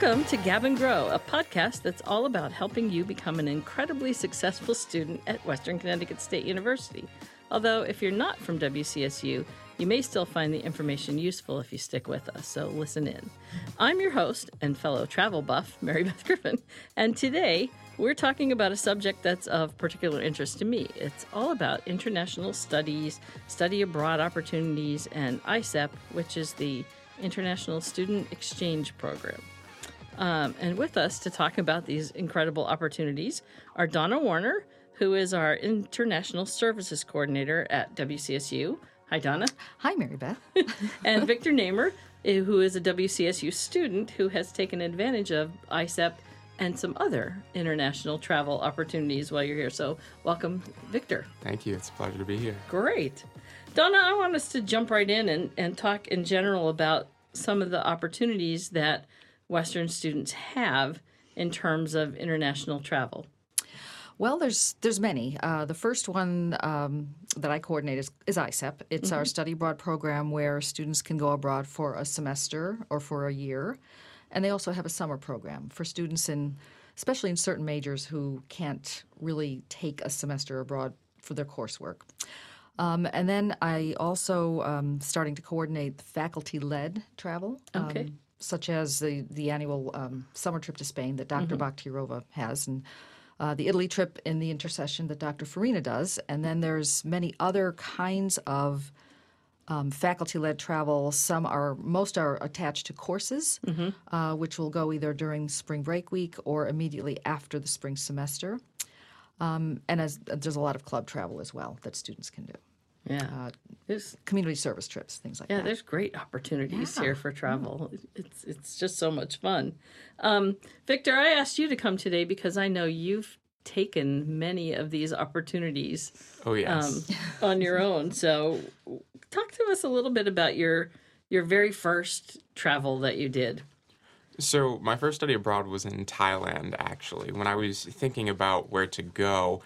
Welcome to Gab and Grow, a podcast that's all about helping you become an incredibly successful student at Western Connecticut State University. Although, if you're not from WCSU, you may still find the information useful if you stick with us, so listen in. I'm your host and fellow travel buff, Mary Beth Griffin, and today we're talking about a subject that's of particular interest to me. It's all about international studies, study abroad opportunities, and ISEP, which is the International Student Exchange Program. Um, and with us to talk about these incredible opportunities are Donna Warner, who is our International Services Coordinator at WCSU. Hi, Donna. Hi, Mary Beth. and Victor Namer, eh, who is a WCSU student who has taken advantage of ISEP and some other international travel opportunities while you're here. So, welcome, Victor. Thank you. It's a pleasure to be here. Great. Donna, I want us to jump right in and, and talk in general about some of the opportunities that Western students have in terms of international travel. Well, there's there's many. Uh, the first one um, that I coordinate is, is ISEP. It's mm-hmm. our study abroad program where students can go abroad for a semester or for a year, and they also have a summer program for students in, especially in certain majors who can't really take a semester abroad for their coursework. Um, and then I also um, starting to coordinate faculty-led travel. Okay. Um, such as the the annual um, summer trip to Spain that doctor mm-hmm. Bakhtiarova has, and uh, the Italy trip in the intersession that Dr. Farina does, and then there's many other kinds of um, faculty-led travel. Some are most are attached to courses, mm-hmm. uh, which will go either during spring break week or immediately after the spring semester. Um, and as, there's a lot of club travel as well that students can do. Yeah, uh, there's community service trips, things like yeah, that. Yeah, there's great opportunities yeah. here for travel. It's it's just so much fun. Um, Victor, I asked you to come today because I know you've taken many of these opportunities. Oh yes, um, on your own. So, talk to us a little bit about your your very first travel that you did. So, my first study abroad was in Thailand. Actually, when I was thinking about where to go,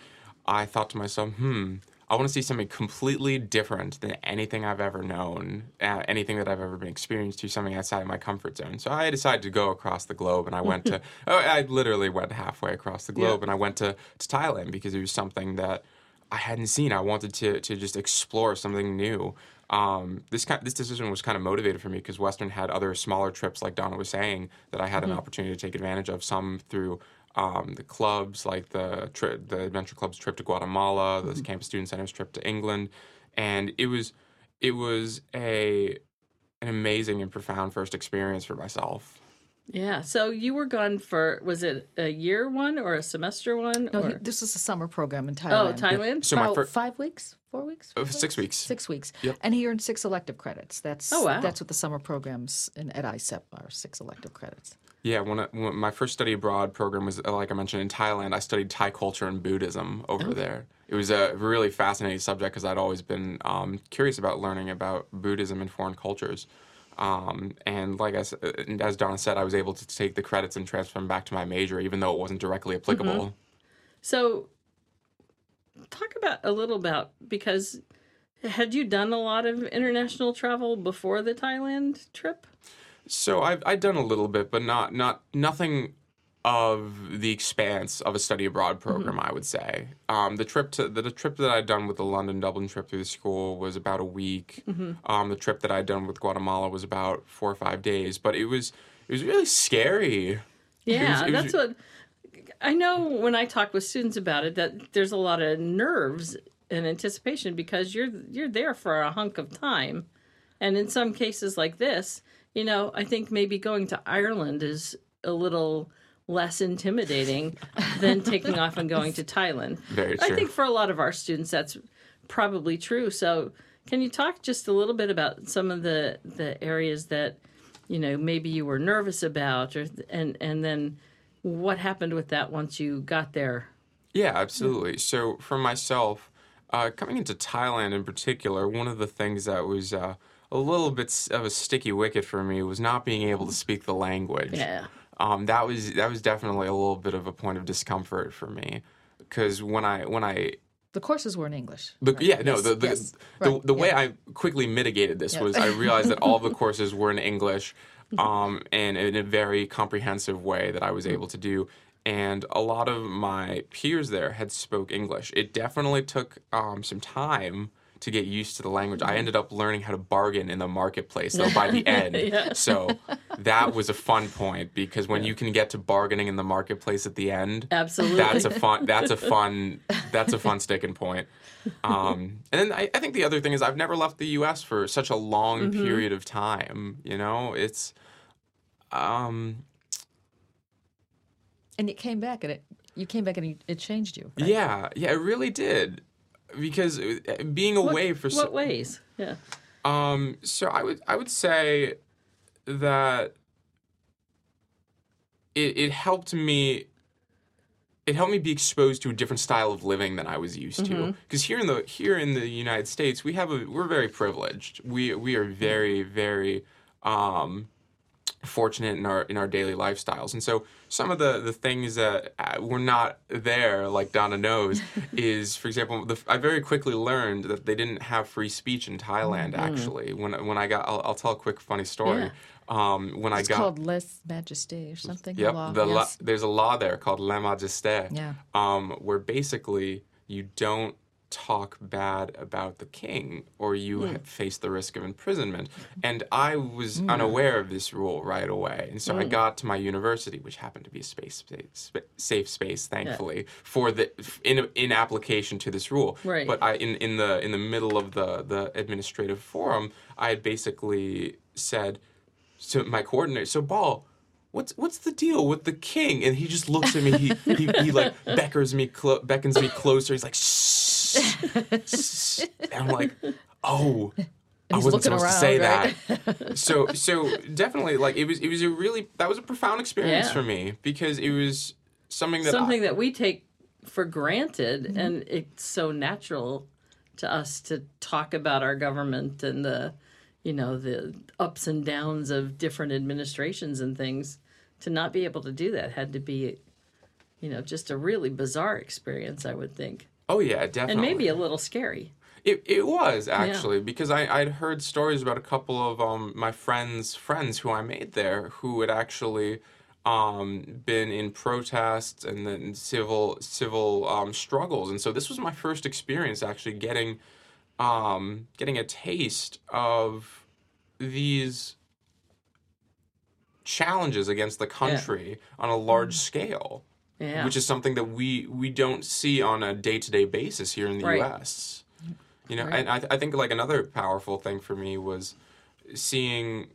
I thought to myself, "Hmm." I want to see something completely different than anything I've ever known, uh, anything that I've ever been experienced to, something outside of my comfort zone. So I decided to go across the globe, and I went to, oh, I literally went halfway across the globe, yeah. and I went to, to Thailand because it was something that I hadn't seen. I wanted to, to just explore something new. Um, this kind, this decision was kind of motivated for me because Western had other smaller trips, like Donna was saying, that I had mm-hmm. an opportunity to take advantage of. Some through um, the clubs, like the tri- the adventure club's trip to Guatemala, the mm-hmm. campus student center's trip to England, and it was it was a an amazing and profound first experience for myself. Yeah. So you were gone for was it a year one or a semester one? No, or? He, this was a summer program in Thailand. Oh, Thailand. Yeah. So About my fir- five weeks, four weeks, six weeks, six weeks. Yep. And he earned six elective credits. That's oh wow. That's what the summer programs in, at ISEP are six elective credits. Yeah, when, I, when, my first study abroad program was, like I mentioned, in Thailand, I studied Thai culture and Buddhism over okay. there. It was a really fascinating subject because I'd always been um, curious about learning about Buddhism and foreign cultures. Um, and like I, as Donna said, I was able to take the credits and transfer them back to my major, even though it wasn't directly applicable. Mm-hmm. So, talk about a little about because had you done a lot of international travel before the Thailand trip? So I've I've done a little bit, but not not nothing of the expanse of a study abroad mm-hmm. program. Mm-hmm. I would say um, the trip to the, the, trip that I'd done with the London Dublin trip through the school was about a week. Mm-hmm. Um, the trip that I'd done with Guatemala was about four or five days, but it was it was really scary. Yeah, it was, it that's was, what I know when I talk with students about it. That there's a lot of nerves and anticipation because you're you're there for a hunk of time, and in some cases like this you know, I think maybe going to Ireland is a little less intimidating than taking off and going to Thailand. Very true. I think for a lot of our students that's probably true. So, can you talk just a little bit about some of the the areas that you know maybe you were nervous about or and and then what happened with that once you got there? Yeah, absolutely. So, for myself, uh, coming into Thailand in particular, one of the things that was uh, a little bit of a sticky wicket for me was not being able to speak the language. Yeah. Um, that was that was definitely a little bit of a point of discomfort for me because when I when I the courses were in English. The, right? Yeah, no. Yes, the the, yes. the, right. the, the yeah. way I quickly mitigated this was I realized that all the courses were in English. um, and in a very comprehensive way that I was able to do. And a lot of my peers there had spoke English. It definitely took um, some time to get used to the language. I ended up learning how to bargain in the marketplace though by the end. So that was a fun point because when you can get to bargaining in the marketplace at the end, Absolutely. that's a fun that's a fun that's a fun sticking point. Um, and then I, I think the other thing is I've never left the U.S. for such a long Mm-hmm. period of time. You know, it's um, And it came back, and it you came back, and it- it changed you. right? yeah, yeah, it really did because uh, being away for so what ways? Yeah. Um, so I would I would say that it it helped me it helped me be exposed to a different style of living than I was used to. Because here in the here in the United States, we have a we're very privileged. We we are very very um, fortunate in our in our daily lifestyles, and so some of the the things that uh, were not there, like Donna knows, is for example, the, I very quickly learned that they didn't have free speech in Thailand. Actually, when when I got, I'll, I'll tell a quick funny story. Yeah. Um, when It's I got called Les Majesté or something. Yep, law. the la- there's a law there called La Majesté, Yeah. um, where basically you don't talk bad about the king or you hmm. ha- face the risk of imprisonment. Mm-hmm. And I was hmm. unaware of this rule right away. And so I hmm. got to my university, which happened to be a space, spa- safe space, thankfully, for the in in application to this rule. Right. But I in, in the in the middle of the the administrative forum, I had basically said to my coordinator, so Ball, what's what's the deal with the king? And he just looks at me. He he, he like beckons me clo- beckons me closer. He's like, shh. Shh." And I'm like, oh. I wasn't supposed to say around, that. so so definitely like it was it was a really that was a profound experience Yeah. for me because it was something that Something I, that we take for granted, mm-hmm. and it's so natural to us to talk about our government and the, you know, the ups and downs of different administrations and things. To not be able to do that had to be, you know, just a really bizarre experience, I would think, oh yeah definitely and maybe a little scary. It, it was actually because I, I'd heard stories about a couple of um, my friends friends who I made there who had actually um, been in protests and then civil civil um, struggles. And so this was my first experience actually getting um, getting a taste of these challenges against the country on a large scale Yeah. which is something that we we don't see on a day to day basis here in the Right. U.S. You know, and I, I think like another powerful thing for me was seeing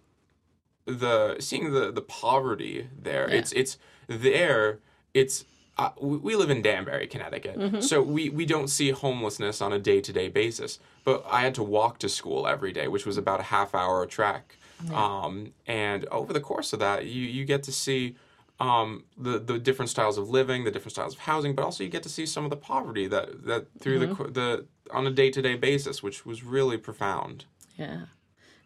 the seeing the the poverty there. Yeah. It's it's there. It's uh, we, we live in Danbury, Connecticut, Mm-hmm. so we we don't see homelessness on a day to day basis. But I had to walk to school every day, which was about a half hour trek. Um, and over the course of that, you you get to see um, the the different styles of living, the different styles of housing, but also you get to see some of the poverty that that through Mm-hmm. the the on a day to day basis, which was really profound. Yeah.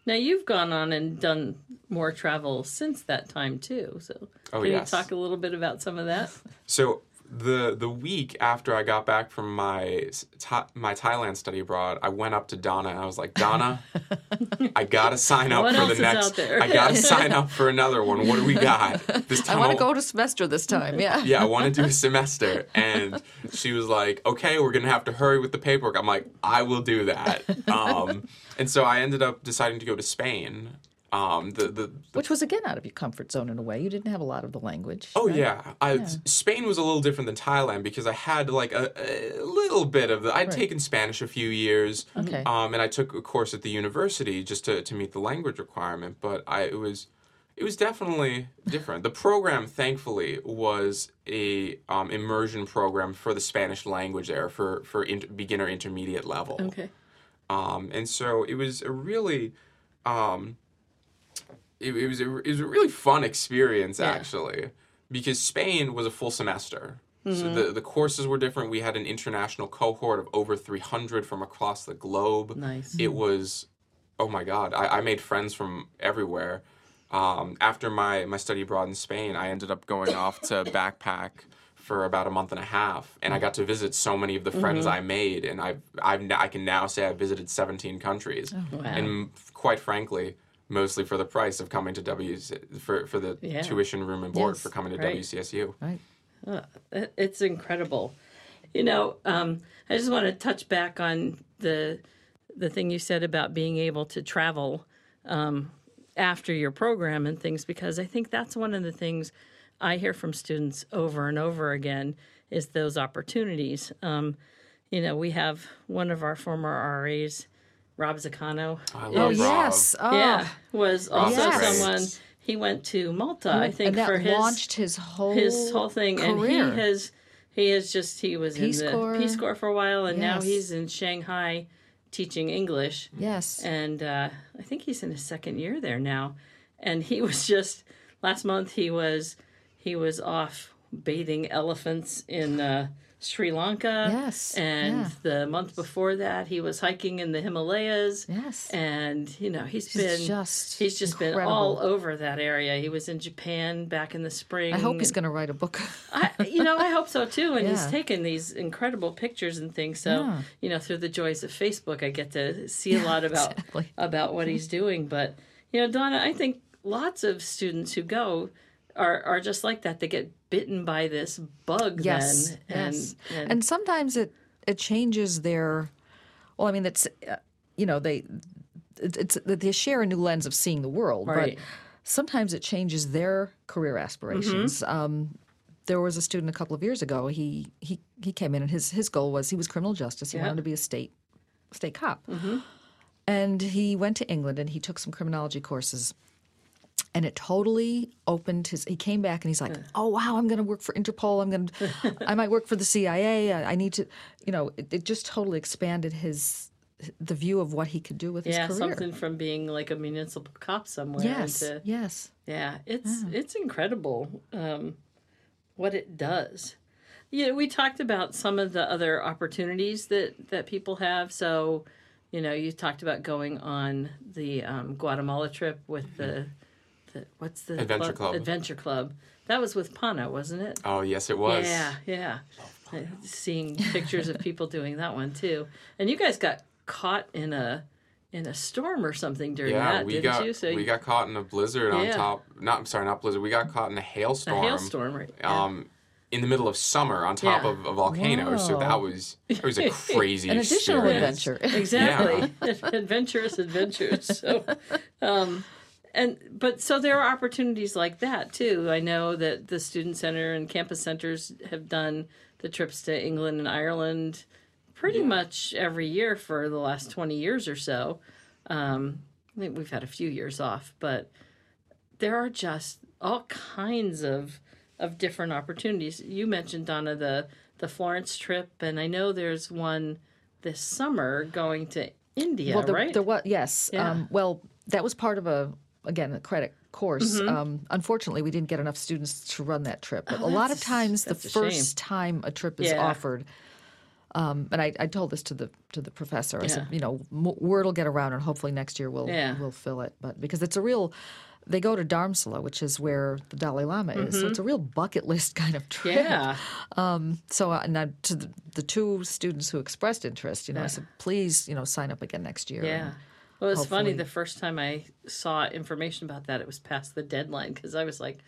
Now you've gone on and done more travel since that time too. So Oh, can yes. you talk a little bit about some of that? So the the week after I got back from my s- Tha- my Thailand study abroad, I went up to Donna and I was like, Donna, I gotta sign up What for the next. out? I gotta sign up for another one. What do we got this time I want to go to semester this time. Yeah. yeah, I want to do a semester. And she was like, okay, we're going to have to hurry with the paperwork. I'm like, I will do that. Um, and so I ended up deciding to go to Spain. Um, the, the, Which was again out of your comfort zone in a way. You didn't have a lot of the language. oh, right? yeah. I, Spain was a little different than Thailand because I had like a, a little bit of the. I'd taken Spanish a few years. Okay. Um, and I took a course at the university just to, to meet the language requirement. But I, it was. It was definitely different. The program, thankfully, was a um, immersion program for the Spanish language there for for inter- beginner intermediate level. Okay. Um, and so it was a really, um, it, it was a, it was a really fun experience Yeah. actually, because Spain was a full semester. Mm-hmm. the the courses were different. We had an international cohort of over three hundred from across the globe. Nice. It was, oh my god! I, I made friends from everywhere. Um, after my my study abroad in Spain, I ended up going off to backpack for about a month and a half, and I got to visit so many of the friends I made, and I've I've n- I can now say I've visited seventeen countries, wow. and quite frankly, mostly for the price of coming to W for for the Yeah. tuition room and board Yes. for coming to Right. WCSU. Right. It- It's incredible. You know, um, I just want to touch back on the the thing you said about being able to travel um, after your program and things, because I think that's one of the things I hear from students over and over again is those opportunities. Um, you know, we have one of our former RAs, Rob Zaccano. I Oh love Rob. yes. Oh. Yeah, was also Yes. someone. He went to Malta, I think, and that for his launched his whole his whole thing, career. and he has he has just he was Peace in the Corps. Peace Corps for a while, and now he's in Shanghai teaching English, yes. and uh, I think he's in his second year there now, and he was just last month he was he was off bathing elephants in uh, Sri Lanka, Yes, and yeah. the month before that he was hiking in the Himalayas, yes. and you know he's He's been just He's just been all over that area. He was in Japan back in the spring. I hope he's going to write a book. I, you know, I hope so too. And he's taken these incredible pictures and things. So, Yeah. you know, through the joys of Facebook, I get to see a lot about exactly. about what he's doing. But you know, Donna, I think lots of students who go are are just like that. They get bitten by this bug. Yes, then, and, yes. and, And sometimes it it changes their. Well, I mean, it's uh, you know they it's they share a new lens of seeing the world, Right. but sometimes it changes their career aspirations. Mm-hmm. Um, there was a student a couple of years ago. He he he came in and his his goal was he was criminal justice. He Yeah. Mm-hmm. wanted to be a state state cop, and he went to England and he took some criminology courses. And it totally opened his. He came back and he's like, "Oh wow, I'm going to work for Interpol. I'm going to, I might work for the CIA. I, I need to, you know." It, it just totally expanded his, the view of what he could do with yeah, his career. something from being like a municipal cop somewhere. Yes, into- yes. Yeah, it's it's incredible um, what it does. Yeah, we talked about some of the other opportunities that that people have. So, you know, you talked about going on the um, Guatemala trip with the, the what's the Adventure Club. Adventure Club. That was with Pana, wasn't it? Oh yes, it was. Yeah, yeah. Uh, Seeing pictures of people doing that one too, and you guys got caught in a in a storm or something during Yeah, that, we didn't got you? So we got caught in a blizzard on top. Not I'm sorry, not blizzard. We got caught in a hailstorm. a hailstorm. hailstorm, right? Yeah. Um, in the middle of summer on top Yeah. of a volcano. So that was it was a crazy An additional experience. adventure. exactly adventurous adventures so um and but so there are opportunities like that too i know that the student center and campus centers have done the trips to england and ireland pretty much every year for the last 20 years or so um i think we've had a few years off but there are just all kinds of of different opportunities. You mentioned Donna the the Florence trip, and I know there's one this summer going to India, well, there, right? there was yes. Yeah. Um, well, that was part of a again a credit course. Mm-hmm. Um, unfortunately, we didn't get enough students to run that trip. But Oh, a lot of times, the a shame. first time a trip is Yeah. offered. Um, and I, I told this to the to the professor. I said, you know, m- word will get around, and hopefully next year we'll Yeah. we'll fill it. But because it's a real, they go to Dharamsala, which is where the Dalai Lama is. So it's a real bucket list kind of trip. Mm-hmm. yeah, So, uh, and I, to the, the two students who expressed interest, you know, I said, please, you know, sign up again next year. yeah. Well, it was funny. The first time I saw information about that, it was past the deadline because I was like,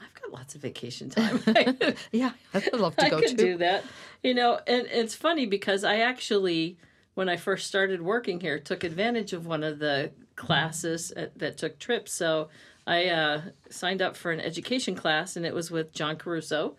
I've got lots of vacation time. Yeah, I'd love to I go could too. do that. You know, and it's funny because I actually, when I first started working here, took advantage of one of the classes at, that took trips. So I uh, signed up for an education class, and it was with John Caruso,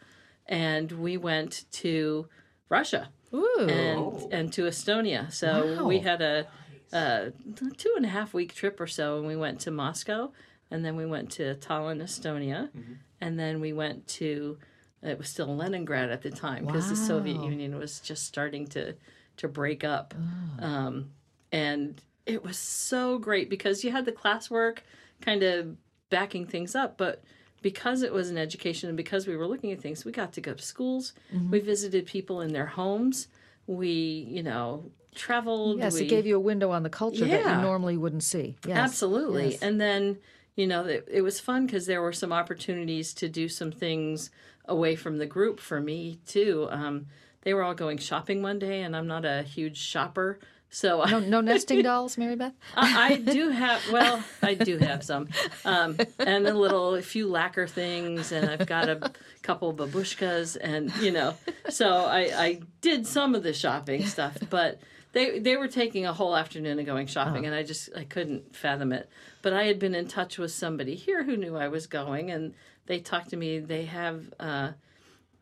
and we went to Russia Ooh. and and to Estonia. So we had a, a two and a half week trip or so, and we went to Moscow, and then we went to Tallinn, Estonia, mm-hmm. and then we went to. It was still Leningrad at the time because the Soviet Union was just starting to to break up, oh. um, and it was so great because you had the classwork kind of backing things up, but because it was an education and because we were looking at things, we got to go to schools. Mm-hmm. We visited people in their homes. We, you know, traveled. yes, we, it gave you a window on the culture that you normally wouldn't see. Yes. Absolutely. yes. And then, you know, it, it was fun because there were some opportunities to do some things away from the group for me, too. Um, they were all going shopping one day, and I'm not a huge shopper. So No, no nesting dolls, Mary Beth. I, I do have. Well, I do have some, um, and a little, a few lacquer things, and I've got a couple of babushkas, and you know, so I, I did some of the shopping stuff, but they they were taking a whole afternoon and going shopping, and I just I couldn't fathom it. But I had been in touch with somebody here who knew I was going, and they talked to me. They have. Uh,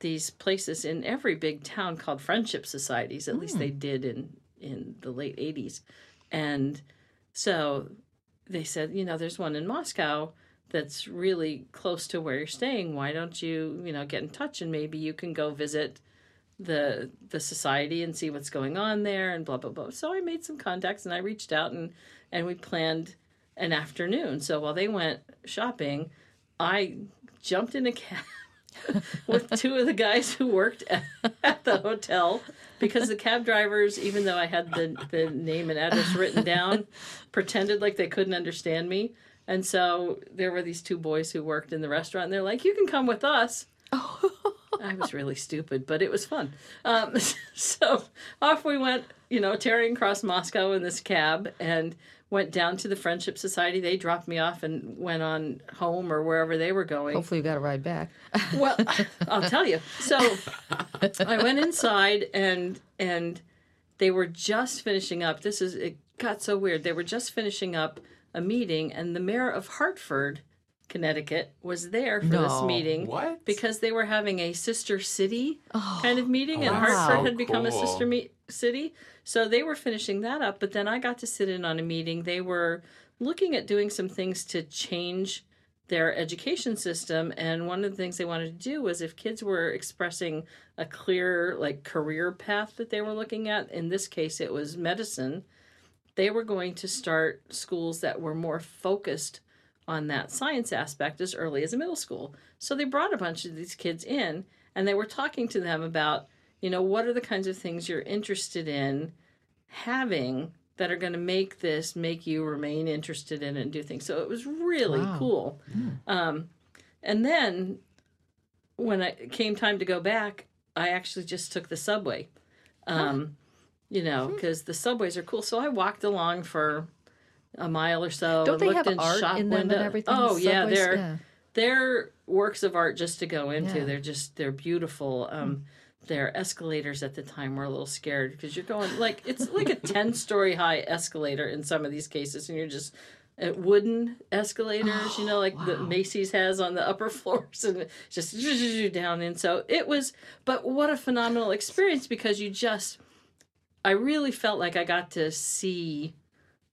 these places in every big town called friendship societies. At least they did in in the late '80s, and so they said, you know, there's one in Moscow that's really close to where you're staying. Why don't you, you know, get in touch and maybe you can go visit the the society and see what's going on there and blah blah blah. So I made some contacts and I reached out and and we planned an afternoon. So while they went shopping, I jumped in a cab with two of the guys who worked at, at the hotel because the cab drivers, even though I had the, the name and address written down, pretended like they couldn't understand me. And so there were these two boys who worked in the restaurant, and they're like, You can come with us. I was really stupid, but it was fun. Um, so off we went, you know, tearing across Moscow in this cab and went down to the Friendship Society. They dropped me off and went on home or wherever they were going. Hopefully, you got a ride back. Well, I'll tell you. So I went inside and and they were just finishing up. This is it got so weird. They were just finishing up a meeting and the mayor of Hartford, Connecticut was there for this No. meeting What? because they were having a sister city oh. kind of meeting and Oh, Hartford wow. had become a sister me- city. So they were finishing that up, but then I got to sit in on a meeting. They were looking at doing some things to change their education system and one of the things they wanted to do was if kids were expressing a clear like career path that they were looking at in this case it was medicine they were going to start schools that were more focused on that science aspect as early as a middle school. So they brought a bunch of these kids in and they were talking to them about, you know, what are the kinds of things you're interested in having that are going to make this make you remain interested in it and do things. So it was really Wow. cool. Um, and then when it came time to go back, I actually just took the subway. Um, You know, because the subways are cool. So I walked along for a mile or so. Don't and they looked have in art shop in them and everything? Oh yeah, they're Yeah. they're works of art just to go into. Yeah. They're just they're beautiful. Um, their escalators at the time were a little scared because you're going like it's like a ten story high escalator in some of these cases, and you're just uh, wooden escalators, you know, like the Macy's has on the upper floors, and just down and So it was, but what a phenomenal experience because you just, I really felt like I got to see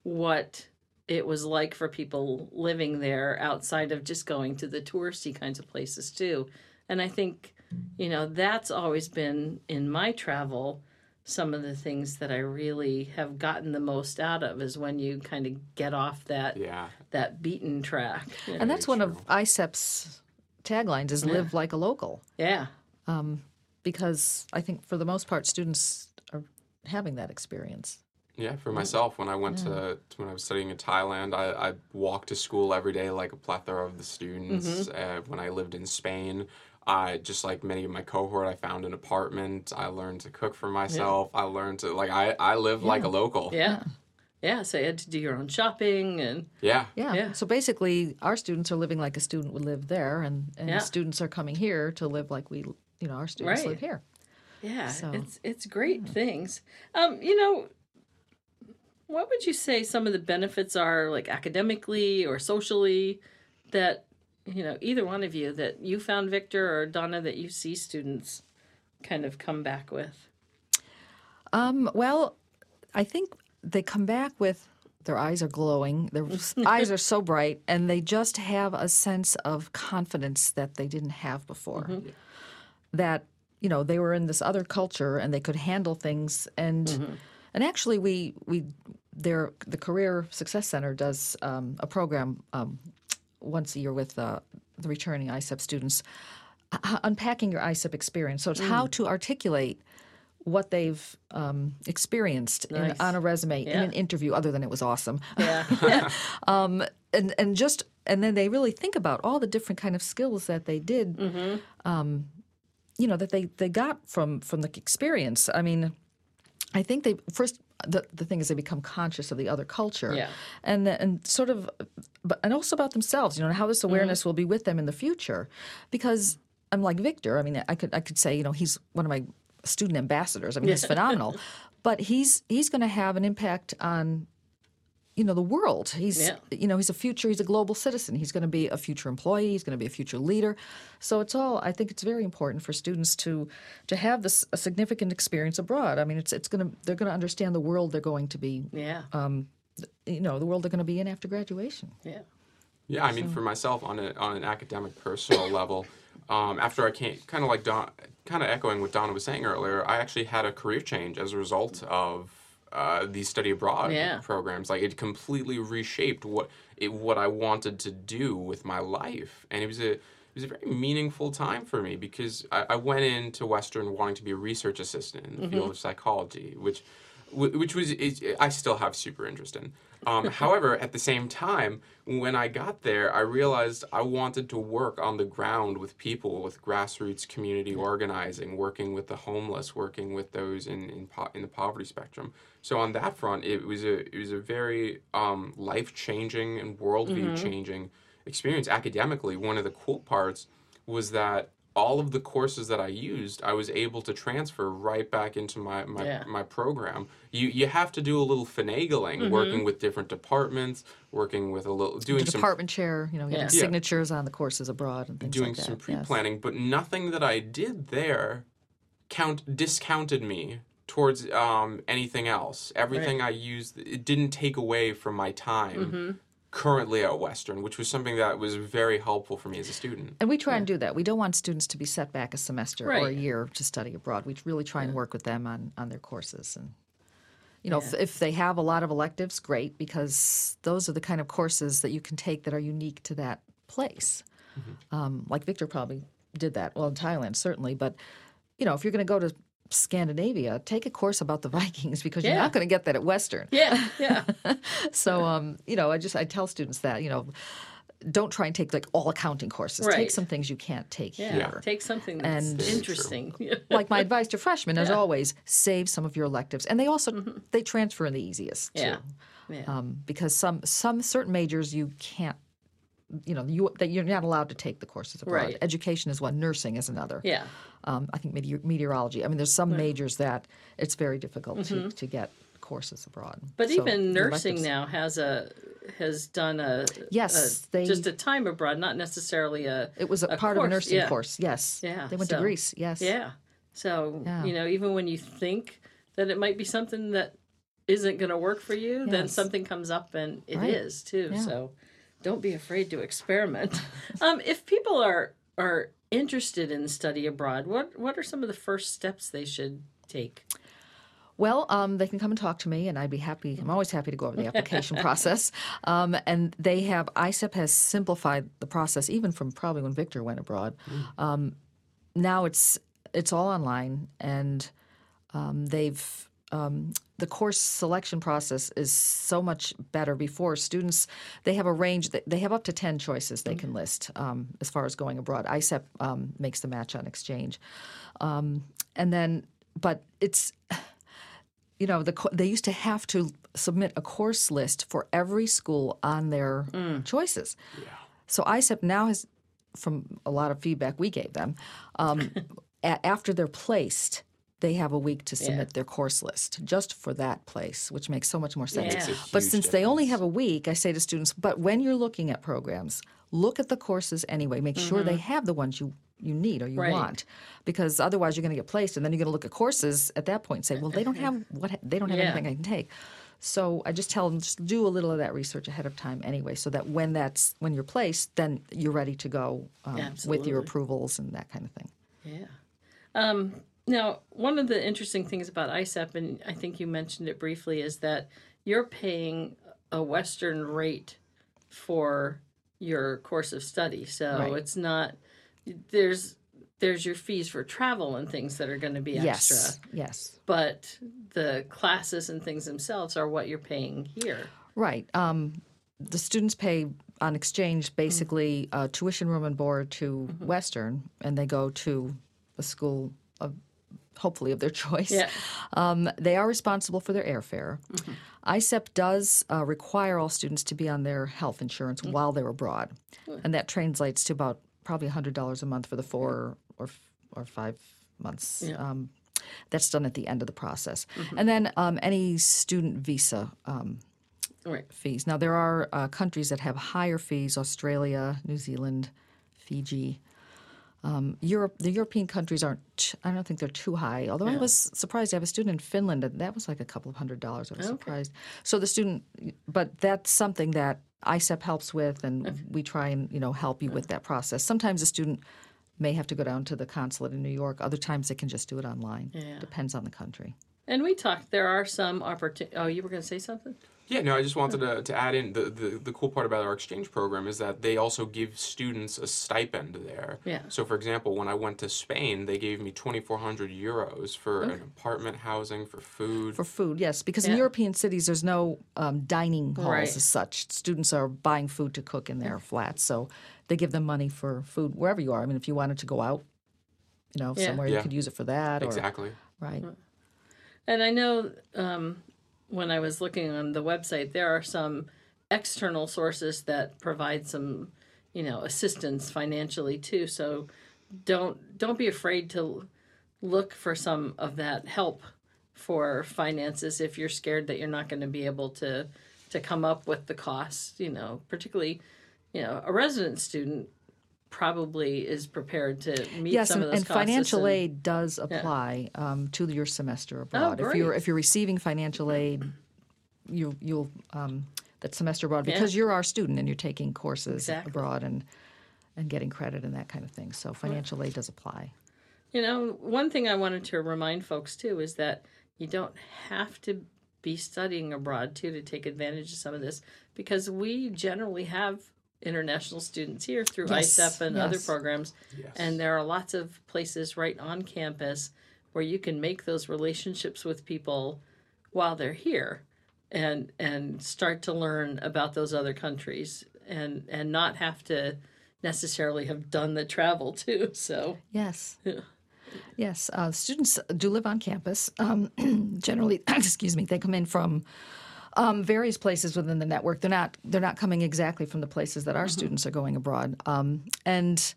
what it was like for people living there outside of just going to the touristy kinds of places too. And I think, you know, that's always been in my travel some of the things that I really have gotten the most out of is when you kind of get off that Yeah. that beaten track. you know? And that's one of true. ISEP's taglines is live like a local. yeah. Because I think for the most part, students are having that experience. Yeah, for myself, when I went to when I was studying in Thailand, I, I walked to school every day like a plethora of the students. Uh, when I lived in Spain, I just like many of my cohort, I found an apartment. I learned to cook for myself. I learned to like I I live like a local. Yeah. Yeah. So you had to do your own shopping and Yeah. Yeah. Yeah. So basically, our students are living like a student would live there, and, and Yeah. students are coming here to live like we, you know, our students Right. live here. Yeah, So- it's it's great things. Um, you know, what would you say some of the benefits are, like academically or socially, that you know either one of you that you found Victor or Donna that you see students kind of come back with? Um, well, I think they come back with their eyes are glowing, their eyes are so bright, and they just have a sense of confidence that they didn't have before. That you know they were in this other culture and they could handle things, and and actually we we their the Career Success Center does um, a program um, once a year with uh, the returning ISEP students, uh, unpacking your ISEP experience. So it's how to articulate what they've um, experienced in, on a resume in an interview, other than it was awesome. Yeah, And and just and then they really think about all the different kind of skills that they did, Mm-hmm. um, you know, that they they got from from the experience. I mean, I think they first the the thing is they become conscious of the other culture, Yeah. and and sort of, but and also about themselves. You know, and how this awareness Mm-hmm. will be with them in the future, because I'm like Victor. I mean, I could I could say you know he's one of my student ambassadors. I mean, he's phenomenal, but he's he's going to have an impact on you know the world. He's Yeah. you know he's a future. He's a global citizen. He's going to be a future employee. He's going to be a future leader. So it's all. I think it's very important for students to to have this a significant experience abroad. I mean, it's it's going to they're going to understand the world they're going to be. Yeah. Um, you know, the world they're going to be in after graduation. yeah. Yeah, I mean, for myself, on a on an academic, personal level, um, after I came, kind of like Don, kind of echoing what Donna was saying earlier, I actually had a career change as a result of uh, these study abroad Yeah. programs. Like it completely reshaped what it, what I wanted to do with my life, and it was a it was a very meaningful time for me because I, I went into Western wanting to be a research assistant in the field of psychology, which wh- which was is, I still have super interest in. Um, however, at the same time, when I got there, I realized I wanted to work on the ground with people, with grassroots community organizing, working with the homeless, working with those in in, po- in the poverty spectrum. So on that front, it was a it was a very um, life changing and worldview changing experience. Academically, one of the cool parts was that all of the courses that I used, I was able to transfer right back into my my, Yeah. my program. You you have to do a little finagling, working with different departments, working with a little doing The some department chair, you know, getting Yeah. Yeah. signatures on the courses abroad and things doing like that. some pre-planning, but nothing that I did there count discounted me towards um, anything else. Everything I used, it didn't take away from my time Mm-hmm. Currently at Western, which was something that was very helpful for me as a student. And we try and do that. We don't want students to be set back a semester or a year to study abroad. We really try and work with them on, on their courses. And, you know, if, if they have a lot of electives, great, because those are the kind of courses that you can take that are unique to that place. Um, like Victor probably did that. Well, in Thailand, certainly. But, you know, if you're going to go to Scandinavia, take a course about the Vikings because you're not going to get that at Western. Yeah. Yeah. So, um, you know, I just I tell students that you know, don't try and take like all accounting courses. Right. Take some things you can't take Yeah. here. Take something that's And- interesting. Like my advice to freshmen, as always, save some of your electives, and they also they transfer in the easiest too, Mm-hmm. yeah. Yeah. um, because some some certain majors you can't. You know, you that you're not allowed to take the courses abroad. Right. Education is one, nursing is another. yeah. Um, I think meteor- meteorology. I mean, there's some majors that it's very difficult to, to get courses abroad. Mm-hmm. But So even nursing now has a has done a Yes, a- they- just a time abroad, not necessarily a It was a, a part of a nursing yeah. course. Yes. Yeah, They went so- to Greece. Yes. yeah. So Yeah. you know, even when you think that it might be something that isn't going to work for you, then something comes up and it is Right. too. Yeah. So don't be afraid to experiment. um, if people are are interested in study abroad, what what are some of the first steps they should take? Well, um, they can come and talk to me, and I'd be happy. I'm always happy to go over the application process. Um, and they have ISEP has simplified the process, even from probably when Victor went abroad. Um, now it's it's all online, and um, they've um, the course selection process is so much better. Before students, they have a range. That, they have up to ten choices they can list um, as far as going abroad. ISEP um, makes the match on exchange, um, and then but it's you know, the they used to have to submit a course list for every school on their choices. So ISEP now has, from a lot of feedback we gave them, um, a- after they're placed, they have a week to submit their course list just for that place, which makes so much more sense. A But since they only have a week, I say to students, but when you're looking at programs, look at the courses anyway. Make sure they have the ones you you need or you Right. want, because otherwise you're going to get placed, and then you're going to look at courses at that point and say, well, they don't have what they don't have Yeah. anything I can take. So I just tell them just do a little of that research ahead of time anyway, so that when that's when you're placed, then you're ready to go um, with your approvals and that kind of thing. Yeah. Um, now, one of the interesting things about ISEP, and I think you mentioned it briefly, is that you're paying a Western rate for your course of study. So Right. it's not there's there's your fees for travel and things that are going to be extra, Yes, yes, but the classes and things themselves are what you're paying here. right. Um, the students pay on exchange basically uh, tuition, room, and board to Western, and they go to a school hopefully of their choice. Yeah. Um, they are responsible for their airfare. ISEP does uh, require all students to be on their health insurance while they're abroad, and that translates to about probably $100 a month for the four or or five months. Yeah. Um, that's done at the end of the process, and then um, any student visa um, Right. fees. Now, there are uh, countries that have higher fees Australia, New Zealand, Fiji. Um, Europe, the European countries aren't, I don't think they're too high. Although I was surprised. I have a student in Finland, and that was like a couple of hundred dollars. I was surprised. So the student, but that's something that ISEP helps with, and we try and, you know, help you with that process. Sometimes a student may have to go down to the consulate in New York. Other times they can just do it online. Yeah. Depends on the country. And we talked. There are some opportunities. Oh, you were going to say something? Yeah, no, I just wanted to, to add in the, the, the cool part about our exchange program is that they also give students a stipend there. Yeah. So, for example, when I went to Spain, they gave me 2,400 euros for an apartment housing, for food. For food, yes, because in European cities there's no um, dining halls Right. as such. Students are buying food to cook in their flats, so they give them money for food wherever you are. I mean, if you wanted to go out, you know, Yeah. somewhere you could use it for that. Or, exactly. Right. And I know um, when I was looking on the website, there are some external sources that provide some, you know, assistance financially too. So don't don't be afraid to look for some of that help for finances if you're scared that you're not going to be able to to come up with the costs. You know, particularly, you know, a resident student probably is prepared to meet Yes, some and, of those and costs. financial and- aid does apply um, to your semester abroad. Oh, if you're Oh, if you're receiving financial aid, you you'll um, that semester abroad Yeah. because you're our student and you're taking courses Exactly. abroad and and getting credit and that kind of thing. So financial aid does apply. You know, one thing I wanted to remind folks too is that you don't have to be studying abroad too to take advantage of some of this because we generally have international students here through Yes, ISEP and other programs. Yes. And there are lots of places right on campus where you can make those relationships with people while they're here and and start to learn about those other countries and and not have to necessarily have done the travel too. So Yes. Yes, uh, students do live on campus. Um, generally, excuse me, they come in from um, various places within the network. They're not they're not coming exactly from the places that our students are going abroad. Um, and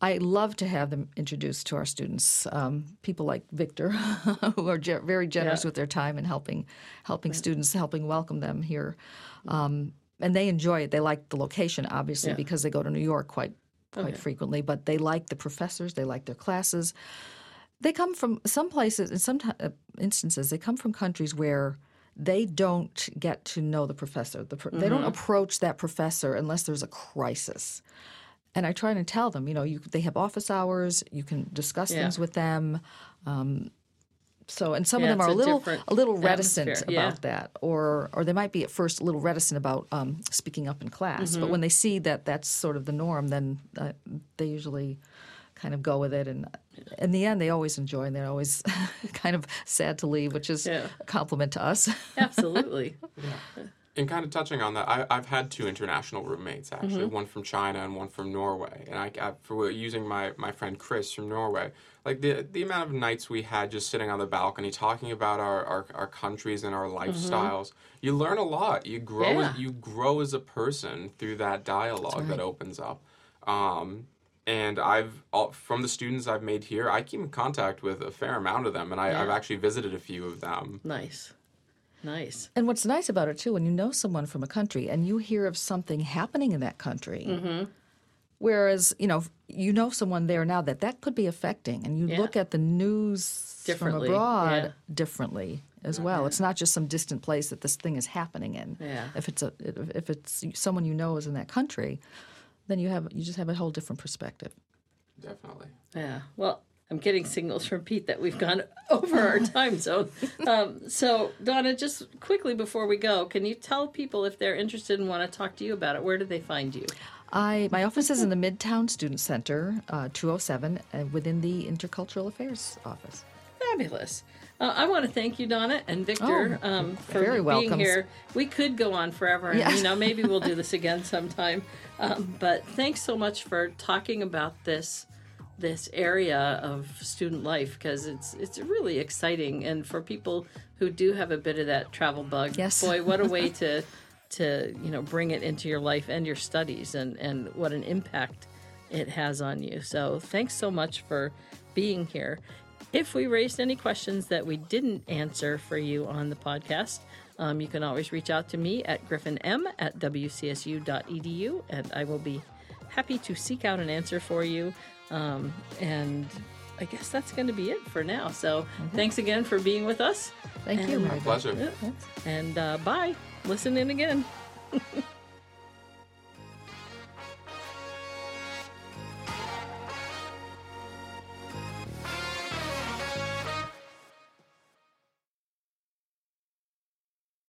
I love to have them introduced to our students. Um, people like Victor, who are ge- very generous Yeah. with their time and helping helping students, helping welcome them here. Um, and they enjoy it. They like the location, obviously, Yeah. because they go to New York quite quite frequently. But they like the professors. They like their classes. They come from some places. In some ti- uh, instances, they come from countries where they don't get to know the professor. The pro- They don't approach that professor unless there's a crisis. And I try to tell them, you know, you, they have office hours. You can discuss Yeah. things with them. Um, so, and some Yeah, of them are a little a little reticent about yeah. that, or or they might be at first a little reticent about um, speaking up in class. Mm-hmm. But when they see that that's sort of the norm, then uh, they usually kind of go with it. And in the end, they always enjoy, and they're always kind of sad to leave, which is Yeah. a compliment to us. absolutely. yeah. And kind of touching on that, I, I've had two international roommates actually, Mm-hmm. one from China and one from Norway. And I, I for using my, my friend Chris from Norway, like the the amount of nights we had just sitting on the balcony talking about our, our, our countries and our lifestyles, you learn a lot. You grow Mm-hmm. Yeah. as, you grow as a person through that dialogue that opens up. Um, and I've all, from the students I've made here, I keep in contact with a fair amount of them, and I, I've Yeah. actually visited a few of them. Nice. Nice. And what's nice about it too, when you know someone from a country and you hear of something happening in that country, Mm-hmm. whereas you know you know someone there now that that could be affecting, and you Yeah. look at the news from abroad yeah. differently as well. It's not just some distant place that this thing is happening in. Yeah. If it's a if it's someone you know is in that country, then you have you just have a whole different perspective. Definitely. Yeah. Well, I'm getting signals from Pete that we've gone over our time zone. Um, so, Donna, just quickly before we go, can you tell people if they're interested and want to talk to you about it, where do they find you? I my office is in the Midtown Student Center, uh, 207, uh, within the Intercultural Affairs office. Fabulous. Uh, I want to thank you, Donna and Victor, Oh, um, for being here. We could go on forever, and Yeah. you know maybe we'll do this again sometime. Um, but thanks so much for talking about this this area of student life because it's it's really exciting and for people who do have a bit of that travel bug Yes. boy what a way to to you know bring it into your life and your studies and and what an impact it has on you so thanks so much for being here if we raised any questions that we didn't answer for you on the podcast um, you can always reach out to me at griffinem at wcsu.edu and i will be happy to seek out an answer for you. Um, and I guess that's going to be it for now. So thanks again for being with us. Thank you, And- Mary Beth. Pleasure. And uh, bye. Listen in again.